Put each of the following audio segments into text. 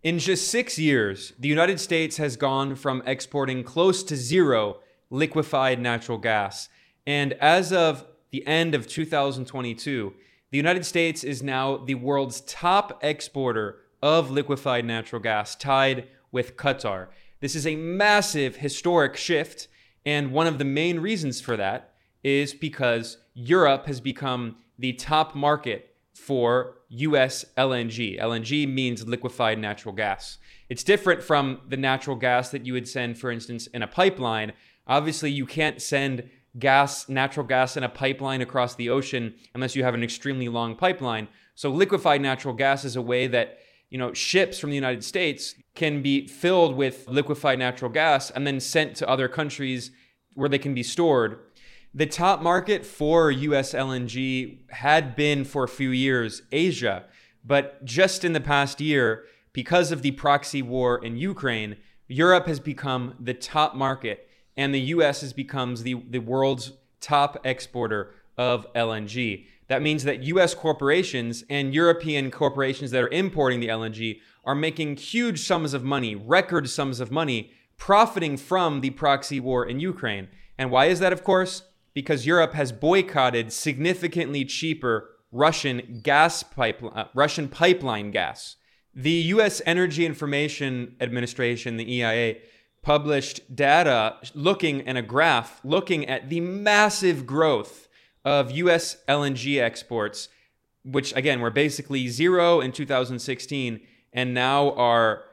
In just six years, the United States has gone from exporting close to zero liquefied natural gas. And as of the end of 2022, the United States is now the world's top exporter of liquefied natural gas, tied with Qatar. This is a massive historic shift, and one of the main reasons for that is because Europe has become the top market for US LNG. LNG means liquefied natural gas. It's different from the natural gas that you would send, for instance, in a pipeline. Obviously, you can't send gas, natural gas in a pipeline across the ocean unless you have an extremely long pipeline. So liquefied natural gas is a way that you know ships from the United States can be filled with liquefied natural gas and then sent to other countries where they can be stored. The top market for US LNG had been for a few years Asia, but just in the past year, because of the proxy war in Ukraine, Europe has become the top market and the US has become the, the world's top exporter of LNG. That means that US corporations and European corporations that are importing the LNG are making huge sums of money, record sums of money, profiting from the proxy war in Ukraine. And why is that, of course? Because Europe has boycotted significantly cheaper Russian gas pipeline, uh, Russian pipeline gas. The US Energy Information Administration, the EIA, published data looking and a graph looking at the massive growth of US LNG exports, which again were basically zero in 2016 and now are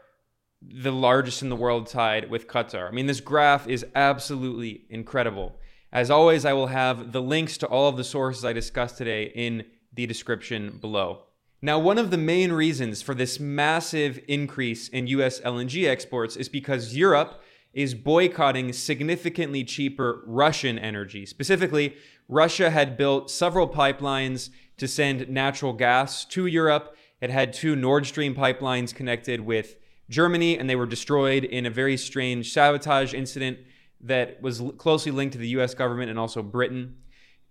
the largest in the world tied with Qatar. I mean, this graph is absolutely incredible. As always, I will have the links to all of the sources I discussed today in the description below. Now, one of the main reasons for this massive increase in US LNG exports is because Europe is boycotting significantly cheaper Russian energy. Specifically, Russia had built several pipelines to send natural gas to Europe. It had two Nord Stream pipelines connected with Germany, and they were destroyed in a very strange sabotage incident that was closely linked to the US government and also Britain.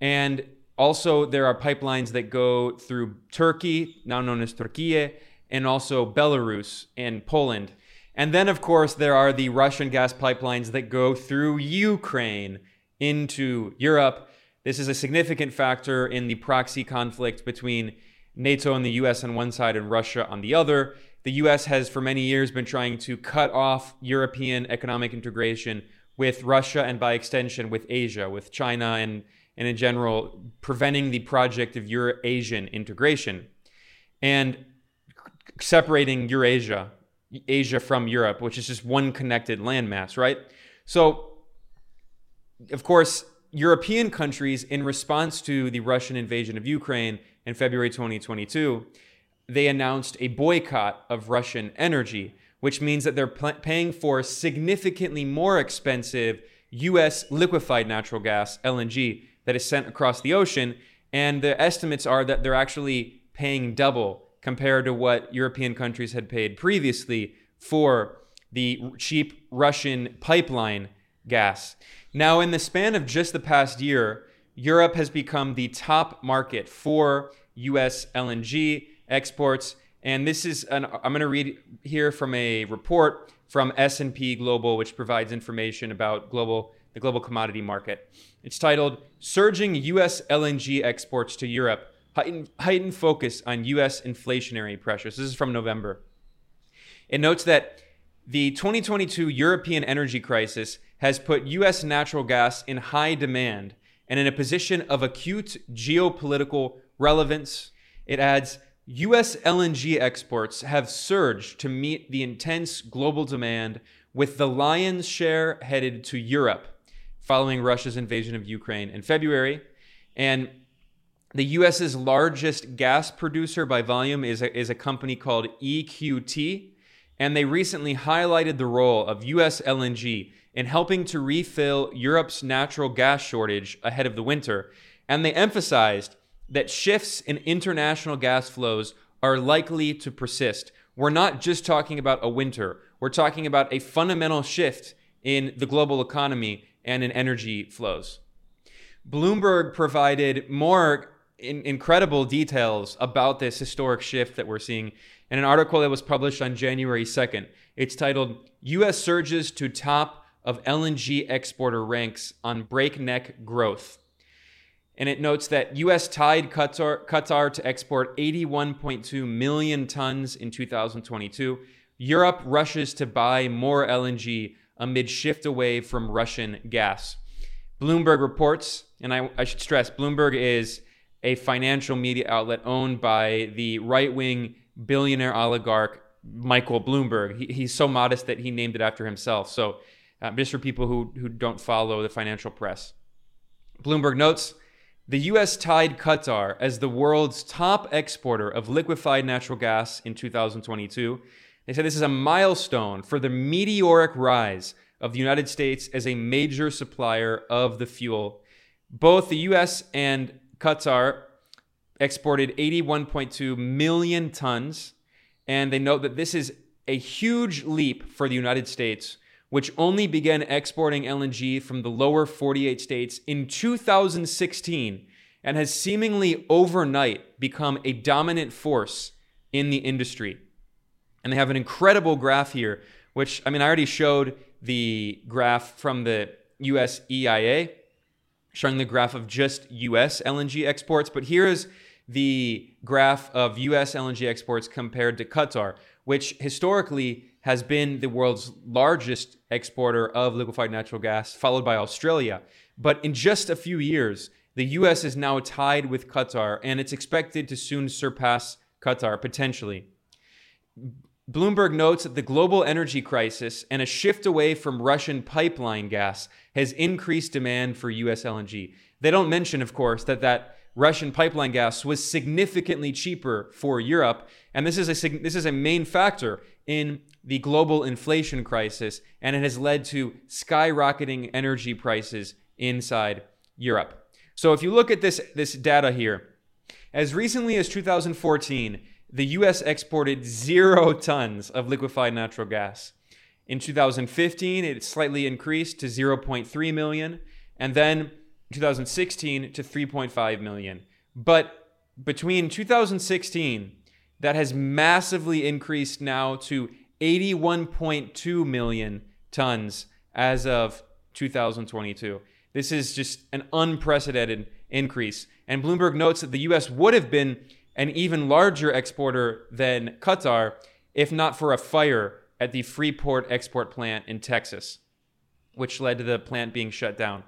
And also, there are pipelines that go through Turkey, now known as Türkiye, and also Belarus and Poland. And then, of course, there are the Russian gas pipelines that go through Ukraine into Europe. This is a significant factor in the proxy conflict between NATO and the US on one side and Russia on the other. The US has for many years been trying to cut off European economic integration with Russia and by extension with Asia, with China and and in general, preventing the project of Eurasian integration and separating Eurasia, Asia from Europe, which is just one connected landmass, right? So, of course, European countries, in response to the Russian invasion of Ukraine in February 2022, they announced a boycott of Russian energy, which means that they're paying for significantly more expensive US liquefied natural gas, LNG, that is sent across the ocean. And the estimates are that they're actually paying double compared to what European countries had paid previously for the cheap Russian pipeline gas. Now, in the span of just the past year, Europe has become the top market for US LNG exports. And this is an, I'm going to read here from a report from S&P Global which provides information about global the global commodity market. It's titled Surging U.S. LNG Exports to Europe Heightened, heightened Focus on U.S. Inflationary Pressures. This is from November. It notes that the 2022 European energy crisis has put U.S. natural gas in high demand and in a position of acute geopolitical relevance. It adds U.S. LNG exports have surged to meet the intense global demand, with the lion's share headed to Europe following Russia's invasion of Ukraine in February. And the US's largest gas producer by volume is a, is a company called EQT. And they recently highlighted the role of US LNG in helping to refill Europe's natural gas shortage ahead of the winter. And they emphasized that shifts in international gas flows are likely to persist. We're not just talking about a winter, we're talking about a fundamental shift in the global economy and in energy flows. Bloomberg provided more in, incredible details about this historic shift that we're seeing. in an article that was published on January 2nd. It's titled US Surges to Top of LNG Exporter Ranks on Breakneck Growth. And it notes that US tied Qatar, Qatar to export 81.2 million tons in 2022. Europe rushes to buy more LNG amid shift away from Russian gas. Bloomberg reports, and I, I should stress Bloomberg is a financial media outlet owned by the right wing billionaire oligarch Michael Bloomberg. He, he's so modest that he named it after himself. So, uh, just for people who, who don't follow the financial press, Bloomberg notes the U.S. tied Qatar as the world's top exporter of liquefied natural gas in 2022. They said this is a milestone for the meteoric rise of the United States as a major supplier of the fuel. Both the U.S. and Qatar exported 81.2 million tons, and they note that this is a huge leap for the United States, which only began exporting LNG from the lower 48 states in 2016 and has seemingly overnight become a dominant force in the industry. And they have an incredible graph here, which I mean, I already showed the graph from the US EIA showing the graph of just US LNG exports, but here is the graph of US LNG exports compared to Qatar, which historically has been the world's largest exporter of liquefied natural gas, followed by Australia. But in just a few years, the US is now tied with Qatar, and it's expected to soon surpass Qatar potentially. Bloomberg notes that the global energy crisis and a shift away from Russian pipeline gas has increased demand for US LNG. They don't mention, of course, that that Russian pipeline gas was significantly cheaper for Europe, and this is a this is a main factor in the global inflation crisis, and it has led to skyrocketing energy prices inside Europe. So if you look at this this data here, as recently as 2014, the US exported zero tons of liquefied natural gas. In 2015, it slightly increased to 0.3 million, and then 2016 to 3.5 million. But between 2016, that has massively increased now to 81.2 million tons as of 2022. This is just an unprecedented increase. And Bloomberg notes that the US would have been an even larger exporter than Qatar, if not for a fire at the Freeport export plant in Texas, which led to the plant being shut down.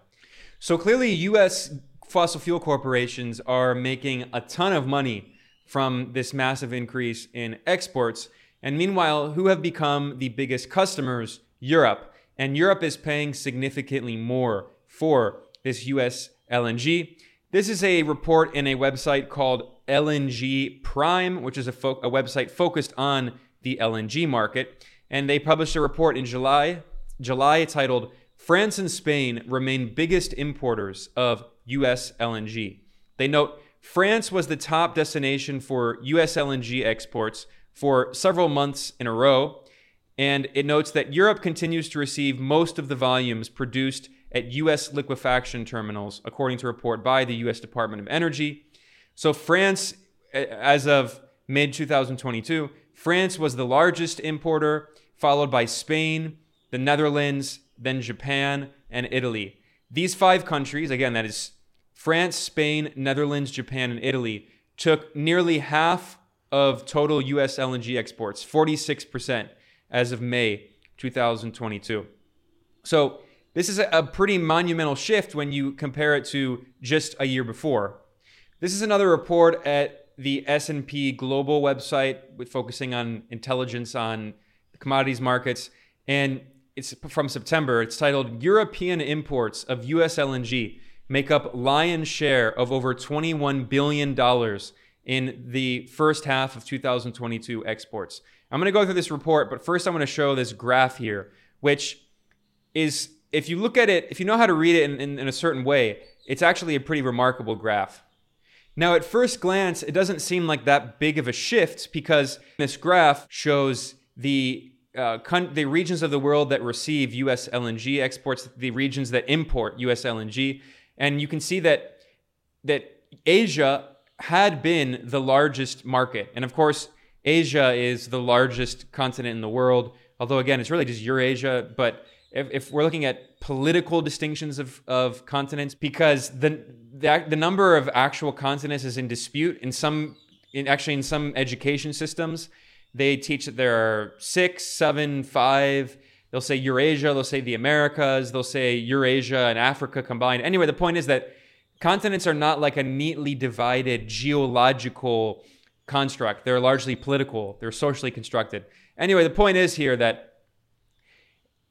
So clearly, US fossil fuel corporations are making a ton of money from this massive increase in exports. And meanwhile, who have become the biggest customers? Europe. And Europe is paying significantly more for this US LNG. This is a report in a website called LNG Prime, which is a, fo- a website focused on the LNG market. And they published a report in July, July titled France and Spain remain biggest importers of US LNG. They note France was the top destination for US LNG exports for several months in a row. And it notes that Europe continues to receive most of the volumes produced at US liquefaction terminals, according to a report by the US Department of Energy. So, France, as of mid 2022, France was the largest importer, followed by Spain, the Netherlands, then Japan, and Italy. These five countries, again, that is France, Spain, Netherlands, Japan, and Italy, took nearly half of total US LNG exports, 46% as of May 2022. So, this is a pretty monumental shift when you compare it to just a year before. This is another report at the S&P Global website with focusing on intelligence on commodities markets and it's from September. It's titled European imports of US LNG make up lion's share of over 21 billion dollars in the first half of 2022 exports. I'm going to go through this report, but first I'm going to show this graph here, which is, if you look at it, if you know how to read it in, in, in a certain way, it's actually a pretty remarkable graph. Now, at first glance, it doesn't seem like that big of a shift because this graph shows the uh, con- the regions of the world that receive U.S. LNG exports, the regions that import U.S. LNG, and you can see that that Asia had been the largest market, and of course, Asia is the largest continent in the world, although again, it's really just Eurasia. But if, if we're looking at political distinctions of, of continents, because the, the the number of actual continents is in dispute in some, in actually in some education systems, they teach that there are six, seven, five. They'll say Eurasia, they'll say the Americas, they'll say Eurasia and Africa combined. Anyway, the point is that continents are not like a neatly divided geological construct. They're largely political, they're socially constructed. Anyway, the point is here that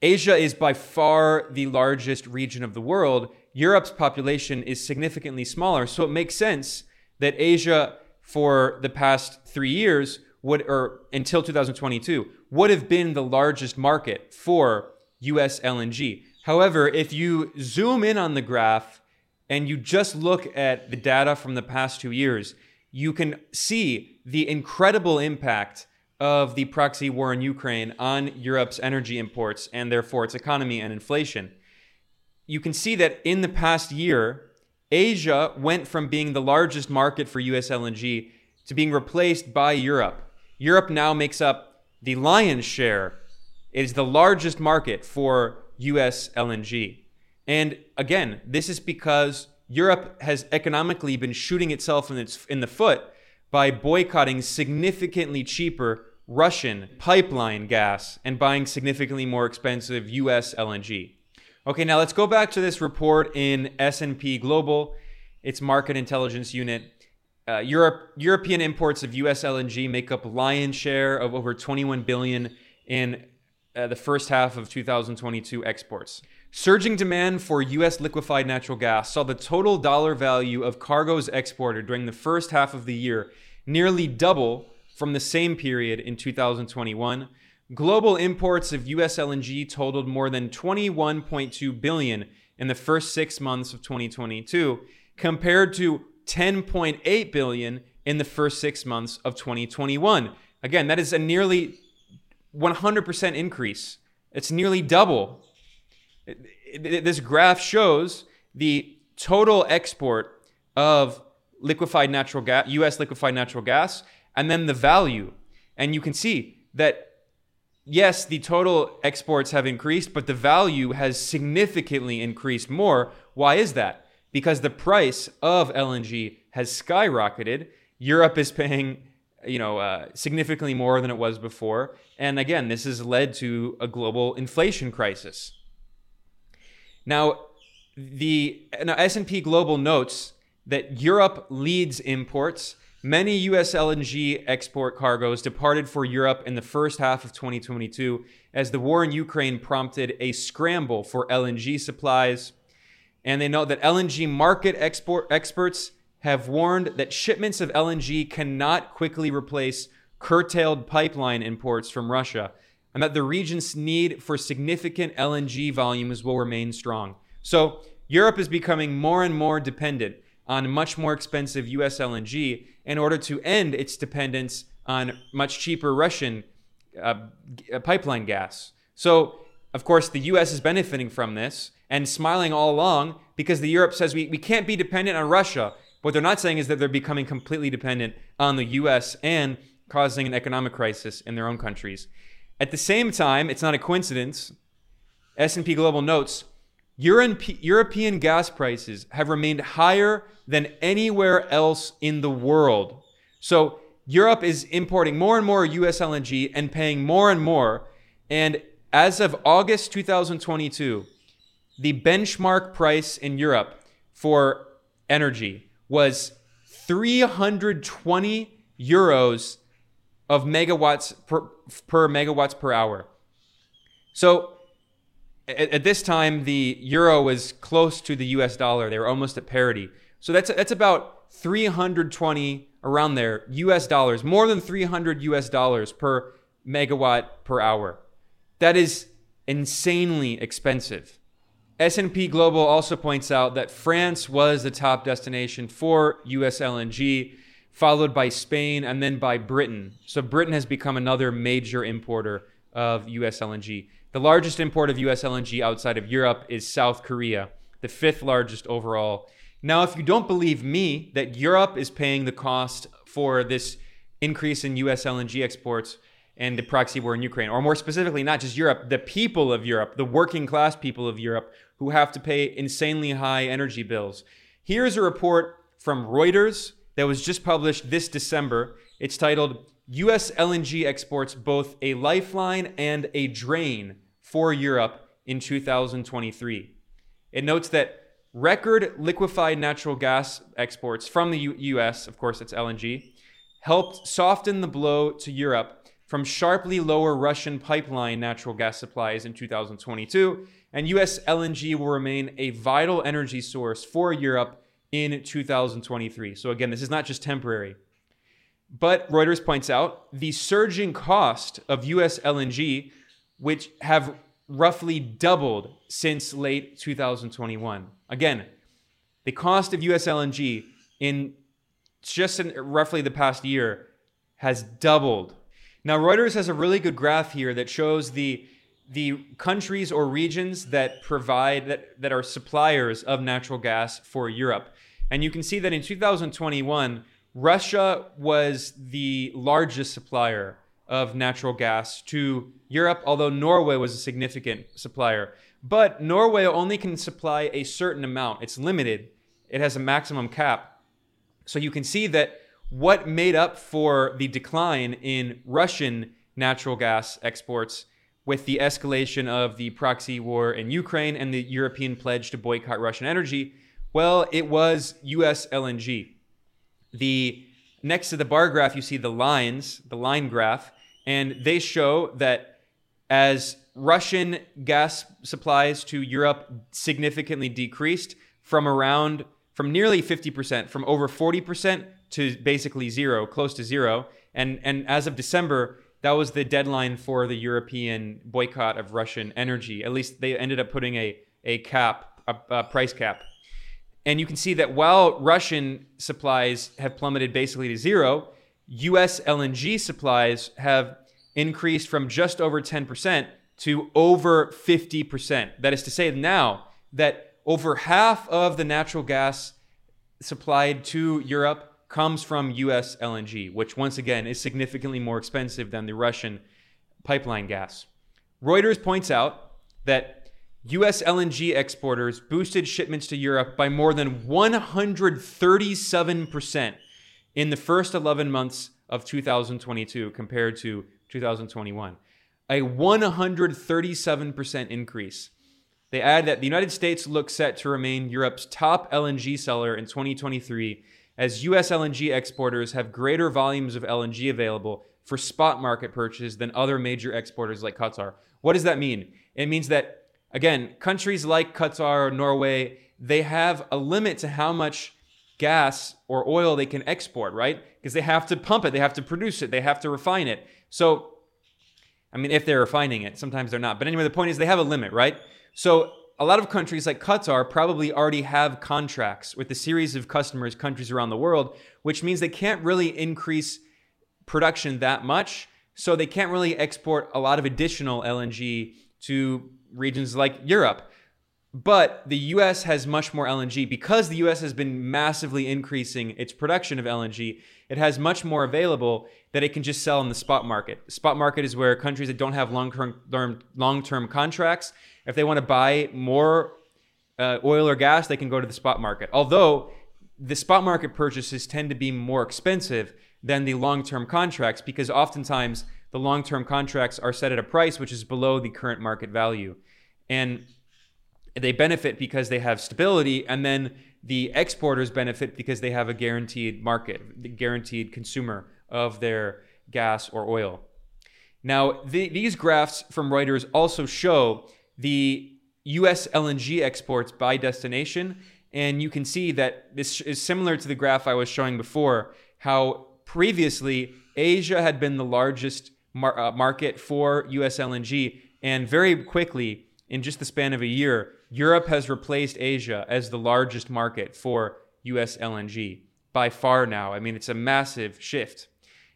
Asia is by far the largest region of the world. Europe's population is significantly smaller. So it makes sense that Asia, for the past three years, would, or until 2022, would have been the largest market for US LNG. However, if you zoom in on the graph and you just look at the data from the past two years, you can see the incredible impact of the proxy war in Ukraine on Europe's energy imports and therefore its economy and inflation. You can see that in the past year, Asia went from being the largest market for US LNG to being replaced by Europe. Europe now makes up the lion's share. It is the largest market for US LNG. And again, this is because Europe has economically been shooting itself in, its, in the foot by boycotting significantly cheaper Russian pipeline gas and buying significantly more expensive US LNG. Okay, now let's go back to this report in S&P Global, its market intelligence unit. Uh, Europe, European imports of US LNG make up lion's share of over 21 billion in uh, the first half of 2022 exports. Surging demand for U.S. liquefied natural gas saw the total dollar value of cargoes exported during the first half of the year nearly double from the same period in 2021. Global imports of U.S. LNG totaled more than 21.2 billion in the first six months of 2022, compared to 10.8 billion in the first six months of 2021. Again, that is a nearly 100% increase. It's nearly double this graph shows the total export of liquefied natural gas, US liquefied natural gas, and then the value. And you can see that yes, the total exports have increased, but the value has significantly increased more. Why is that? Because the price of LNG has skyrocketed. Europe is paying, you know, uh, significantly more than it was before, and again, this has led to a global inflation crisis. Now, the now S&P Global notes that Europe leads imports. Many US LNG export cargoes departed for Europe in the first half of 2022 as the war in Ukraine prompted a scramble for LNG supplies. And they note that LNG market export experts have warned that shipments of LNG cannot quickly replace curtailed pipeline imports from Russia and that the region's need for significant LNG volumes will remain strong. So, Europe is becoming more and more dependent on much more expensive US LNG in order to end its dependence on much cheaper Russian uh, pipeline gas. So, of course, the US is benefiting from this and smiling all along because the Europe says we, we can't be dependent on Russia. What they're not saying is that they're becoming completely dependent on the US and causing an economic crisis in their own countries. At the same time, it's not a coincidence. S&P Global notes European gas prices have remained higher than anywhere else in the world. So Europe is importing more and more US LNG and paying more and more. And as of August 2022, the benchmark price in Europe for energy was 320 euros of megawatts per, per megawatts per hour. So at, at, this time, the euro was close to the US dollar. They were almost at parity. So that's, that's about 320 around there US dollars, more than 300 US dollars per megawatt per hour. That is insanely expensive. S&P Global also points out that France was the top destination for US LNG followed by Spain, and then by Britain. So Britain has become another major importer of US LNG. The largest import of US LNG outside of Europe is South Korea, the fifth largest overall. Now, if you don't believe me that Europe is paying the cost for this increase in US LNG exports and the proxy war in Ukraine, or more specifically, not just Europe, the people of Europe, the working class people of Europe who have to pay insanely high energy bills. Here's a report from Reuters that was just published this December. It's titled US LNG Exports Both a Lifeline and a Drain for Europe in 2023. It notes that record liquefied natural gas exports from the U- US, of course, it's LNG, helped soften the blow to Europe from sharply lower Russian pipeline natural gas supplies in 2022, and US LNG will remain a vital energy source for Europe in 2023. So, again, this is not just temporary. But Reuters points out the surging cost of US LNG, which have roughly doubled since late 2021. Again, the cost of US LNG in just in roughly the past year has doubled. Now, Reuters has a really good graph here that shows the the countries or regions that provide that, that are suppliers of natural gas for Europe. And you can see that in 2021, Russia was the largest supplier of natural gas to Europe, although Norway was a significant supplier. But Norway only can supply a certain amount, it's limited, it has a maximum cap. So you can see that what made up for the decline in Russian natural gas exports with the escalation of the proxy war in Ukraine and the European pledge to boycott Russian energy, well, it was US LNG. The next to the bar graph you see the lines, the line graph, and they show that as Russian gas supplies to Europe significantly decreased from around from nearly 50%, from over 40% to basically zero, close to zero. And and as of December, that was the deadline for the European boycott of Russian energy. At least they ended up putting a a cap, a, a price cap. And you can see that while Russian supplies have plummeted basically to zero, US LNG supplies have increased from just over 10% to over 50%. That is to say, now that over half of the natural gas supplied to Europe comes from US LNG, which once again is significantly more expensive than the Russian pipeline gas. Reuters points out that US LNG exporters boosted shipments to Europe by more than 137% in the first 11 months of 2022 compared to 2021. A 137% increase. They add that the United States looks set to remain Europe's top LNG seller in 2023 as US LNG exporters have greater volumes of LNG available for spot market purchase than other major exporters like Qatar. What does that mean? It means that, again, countries like Qatar or Norway, they have a limit to how much gas or oil they can export, right? Because they have to pump it, they have to produce it, they have to refine it. So, I mean, if they're refining it, sometimes they're not. But anyway, the point is they have a limit, right? So, a lot of countries like Qatar probably already have contracts with a series of customers, countries around the world, which means they can't really increase production that much. So they can't really export a lot of additional LNG to regions like Europe. But the US has much more LNG. Because the US has been massively increasing its production of LNG, it has much more available that it can just sell in the spot market. Spot market is where countries that don't have long-term long-term contracts if they want to buy more uh, oil or gas, they can go to the spot market. Although the spot market purchases tend to be more expensive than the long term contracts because oftentimes the long term contracts are set at a price which is below the current market value. And they benefit because they have stability, and then the exporters benefit because they have a guaranteed market, the guaranteed consumer of their gas or oil. Now, the, these graphs from Reuters also show the US LNG exports by destination. And you can see that this is similar to the graph I was showing before, how previously Asia had been the largest mar- uh, market for US LNG. And very quickly, in just the span of a year, Europe has replaced Asia as the largest market for US LNG by far now. I mean, it's a massive shift.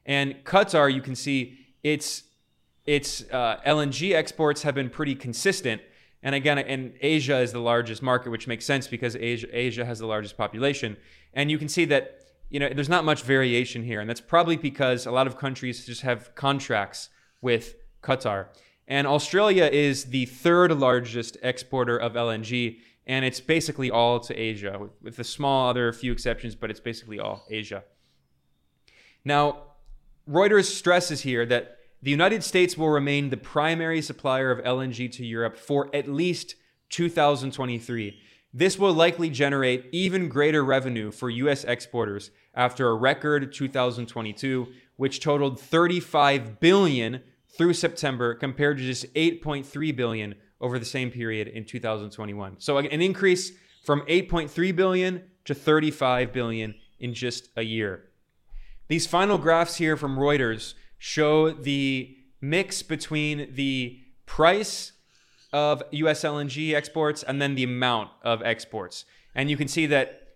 And Qatar, you can see it's its uh, LNG exports have been pretty consistent. And again, and Asia is the largest market, which makes sense because Asia, Asia has the largest population. And you can see that you know, there's not much variation here. And that's probably because a lot of countries just have contracts with Qatar. And Australia is the third largest exporter of LNG, and it's basically all to Asia, with, a small other few exceptions, but it's basically all Asia. Now, Reuters stresses here that the United States will remain the primary supplier of LNG to Europe for at least 2023. This will likely generate even greater revenue for US exporters after a record 2022 which totaled 35 billion through September compared to just 8.3 billion over the same period in 2021. So an increase from 8.3 billion to 35 billion in just a year. These final graphs here from Reuters show the mix between the price of US LNG exports and then the amount of exports. And you can see that,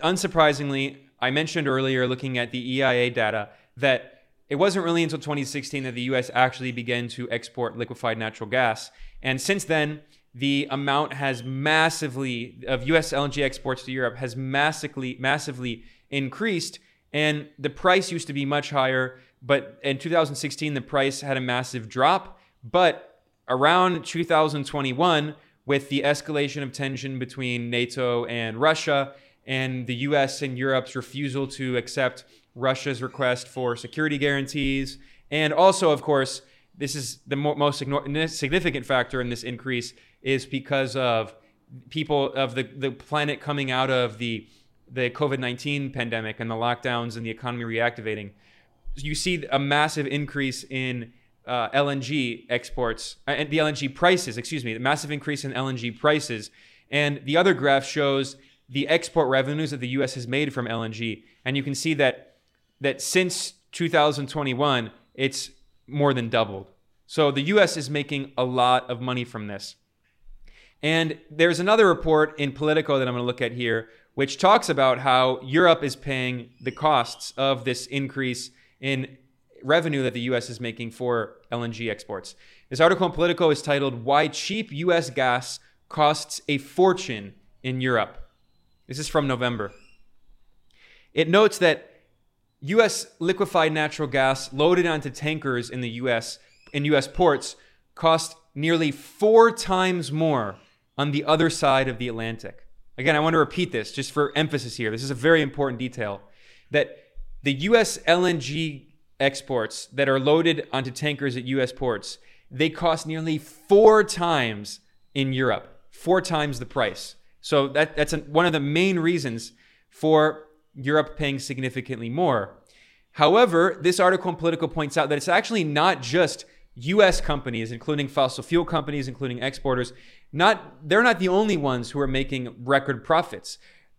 unsurprisingly, I mentioned earlier, looking at the EIA data, that it wasn't really until 2016 that the US actually began to export liquefied natural gas. And since then, the amount has massively, of US LNG exports to Europe, has massively, massively increased. And the price used to be much higher. But in 2016, the price had a massive drop. But around 2021, with the escalation of tension between NATO and Russia, and the US and Europe's refusal to accept Russia's request for security guarantees, and also, of course, this is the mo- most significant factor in this increase is because of people of the, the planet coming out of the the COVID 19 pandemic and the lockdowns and the economy reactivating you see a massive increase in uh, LNG exports uh, and the LNG prices, excuse me, the massive increase in LNG prices. And the other graph shows the export revenues that the US has made from LNG. And you can see that that since 2021, it's more than doubled. So the US is making a lot of money from this. And there's another report in Politico that I'm going to look at here, which talks about how Europe is paying the costs of this increase in revenue that the U.S. is making for LNG exports. This article in Politico is titled Why Cheap U.S. Gas Costs a Fortune in Europe. This is from November. It notes that U.S. liquefied natural gas loaded onto tankers in the U.S. in U.S. ports cost nearly four times more on the other side of the Atlantic. Again, I want to repeat this just for emphasis here. This is a very important detail that the US LNG exports that are loaded onto tankers at US ports, they cost nearly four times in Europe, four times the price. So that, that's one of the main reasons for Europe paying significantly more. However, this article in Politico points out that it's actually not just US companies, including fossil fuel companies, including exporters, not they're not the only ones who are making record profits.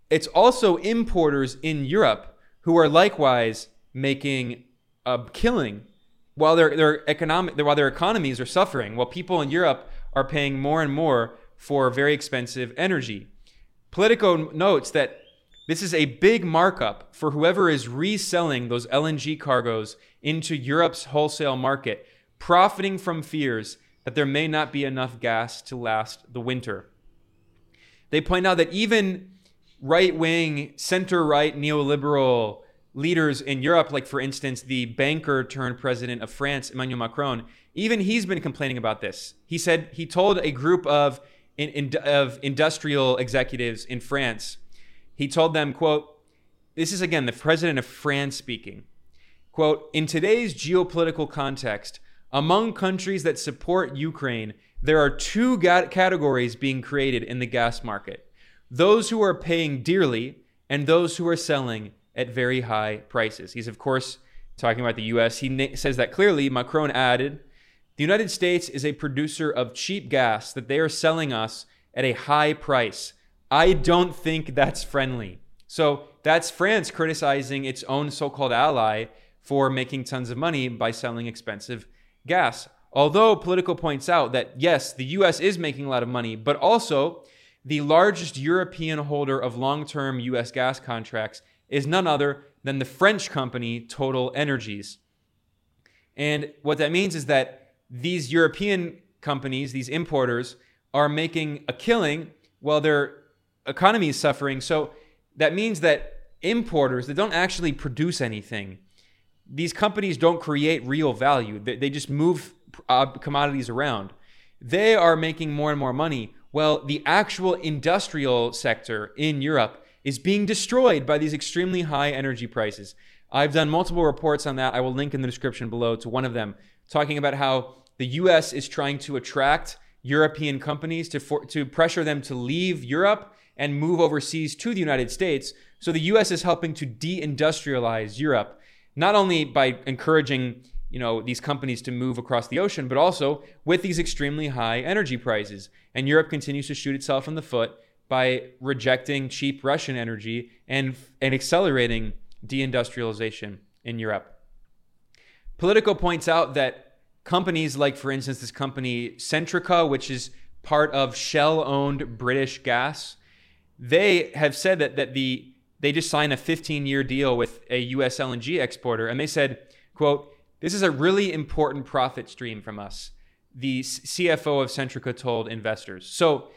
It's also importers in Europe who are likewise making a killing while their their economic while their economies are suffering, while people in Europe are paying more and more for very expensive energy. Politico notes that this is a big markup for whoever is reselling those LNG cargoes into Europe's wholesale market, profiting from fears that there may not be enough gas to last the winter. They point out that even right wing, center right neoliberal leaders in Europe, like for instance, the banker turned president of France, Emmanuel Macron, even he's been complaining about this. He said he told a group of, in, in, of industrial executives in France, he told them, quote, this is again the president of France speaking, quote, in today's geopolitical context, among countries that support Ukraine, there are two categories being created in the gas market those who are paying dearly and those who are selling at very high prices. He's, of course, talking about the US. He na- says that clearly. Macron added, The United States is a producer of cheap gas that they are selling us at a high price. I don't think that's friendly. So that's France criticizing its own so called ally for making tons of money by selling expensive gas. Although Politico points out that yes, the US is making a lot of money, but also the largest European holder of long term US gas contracts is none other than the French company Total Energies. And what that means is that these European companies, these importers, are making a killing while their economy is suffering. So that means that importers that don't actually produce anything. These companies don't create real value. They, they just move uh, commodities around. They are making more and more money. Well, the actual industrial sector in Europe is being destroyed by these extremely high energy prices. I've done multiple reports on that. I will link in the description below to one of them, talking about how the US is trying to attract European companies to, for, to pressure them to leave Europe and move overseas to the United States. So the US is helping to deindustrialize Europe, not only by encouraging you know these companies to move across the ocean, but also with these extremely high energy prices. And Europe continues to shoot itself in the foot by rejecting cheap Russian energy and and accelerating deindustrialization in Europe. Politico points out that companies like, for instance, this company Centrica, which is part of Shell-owned British Gas, they have said that that the they just signed a 15-year deal with a U.S. LNG exporter, and they said, "quote This is a really important profit stream from us." The CFO of Centrica told investors. So,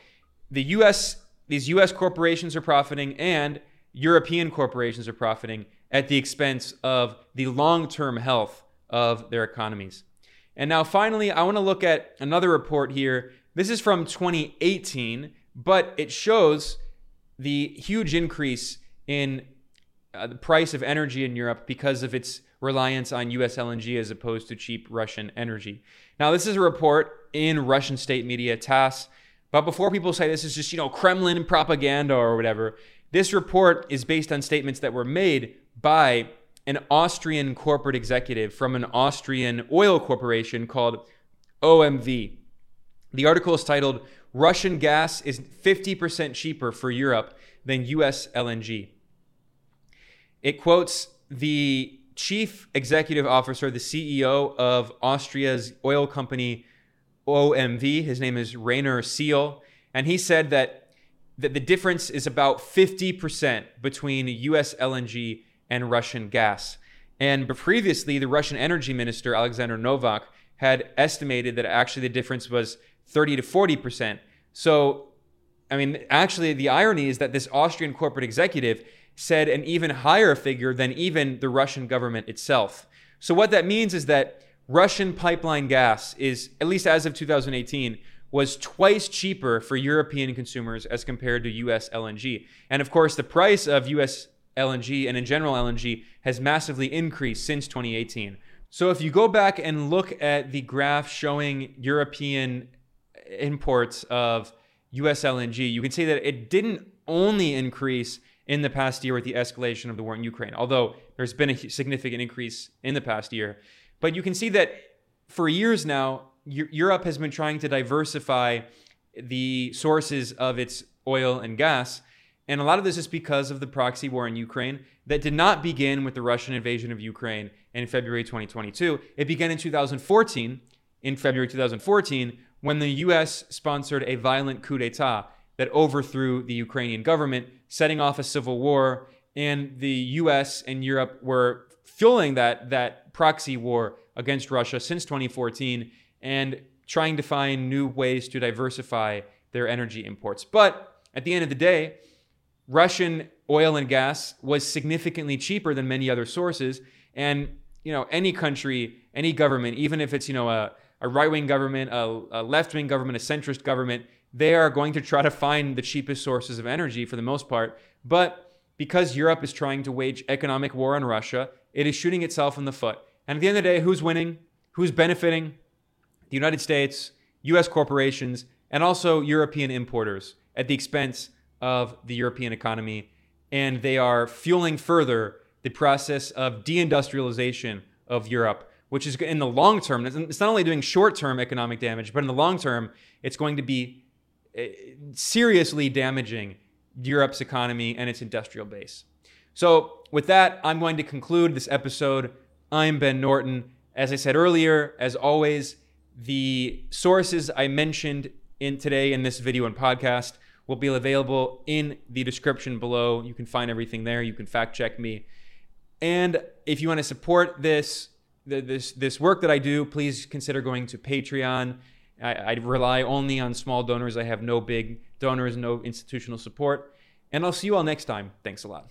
the U.S. these U.S. corporations are profiting, and European corporations are profiting at the expense of the long-term health of their economies. And now, finally, I want to look at another report here. This is from 2018, but it shows the huge increase in uh, the price of energy in Europe because of its reliance on US LNG as opposed to cheap Russian energy. Now, this is a report in Russian state media, TASS. But before people say this is just, you know, Kremlin propaganda or whatever, this report is based on statements that were made by an Austrian corporate executive from an Austrian oil corporation called OMV. The article is titled Russian gas is 50% cheaper for Europe than US LNG. It quotes the chief executive officer, the CEO of Austria's oil company OMV. His name is Rainer Seele. And he said that, that the difference is about 50% between US LNG and Russian gas. And previously, the Russian energy minister, Alexander Novak, had estimated that actually the difference was 30 to 40%. So, I mean, actually, the irony is that this Austrian corporate executive said an even higher figure than even the Russian government itself. So, what that means is that Russian pipeline gas is, at least as of 2018, was twice cheaper for European consumers as compared to US LNG. And of course, the price of US LNG and in general LNG has massively increased since 2018. So if you go back and look at the graph showing European imports of US LNG, you can see that it didn't only increase in the past year with the escalation of the war in Ukraine, although there's been a significant increase in the past year. But you can see that for years now, Europe has been trying to diversify the sources of its oil and gas. And a lot of this is because of the proxy war in Ukraine that did not begin with the Russian invasion of Ukraine in February 2022. It began in 2014, in February 2014, when the US sponsored a violent coup d'etat that overthrew the Ukrainian government, setting off a civil war. And the US and Europe were fueling that, that proxy war against Russia since 2014 and trying to find new ways to diversify their energy imports. But at the end of the day, Russian oil and gas was significantly cheaper than many other sources. And, you know, any country, any government, even if it's, you know, a, a right wing government, a, a left wing government, a centrist government, they are going to try to find the cheapest sources of energy for the most part. But because Europe is trying to wage economic war on Russia, it is shooting itself in the foot. And at the end of the day, who's winning? Who's benefiting? The United States, US corporations, and also European importers at the expense of the European economy. And they are fueling further the process of deindustrialization of Europe, which is in the long term, it's not only doing short term economic damage, but in the long term, it's going to be eh, seriously damaging Europe's economy and its industrial base. So, with that, I'm going to conclude this episode. I'm Ben Norton. As I said earlier, as always, the sources I mentioned in today in this video and podcast will be available in the description below. You can find everything there. You can fact check me. And if you want to support this this this work that I do, please consider going to Patreon. I, I rely only on small donors. I have no big donors, no institutional support. And I'll see you all next time. Thanks a lot.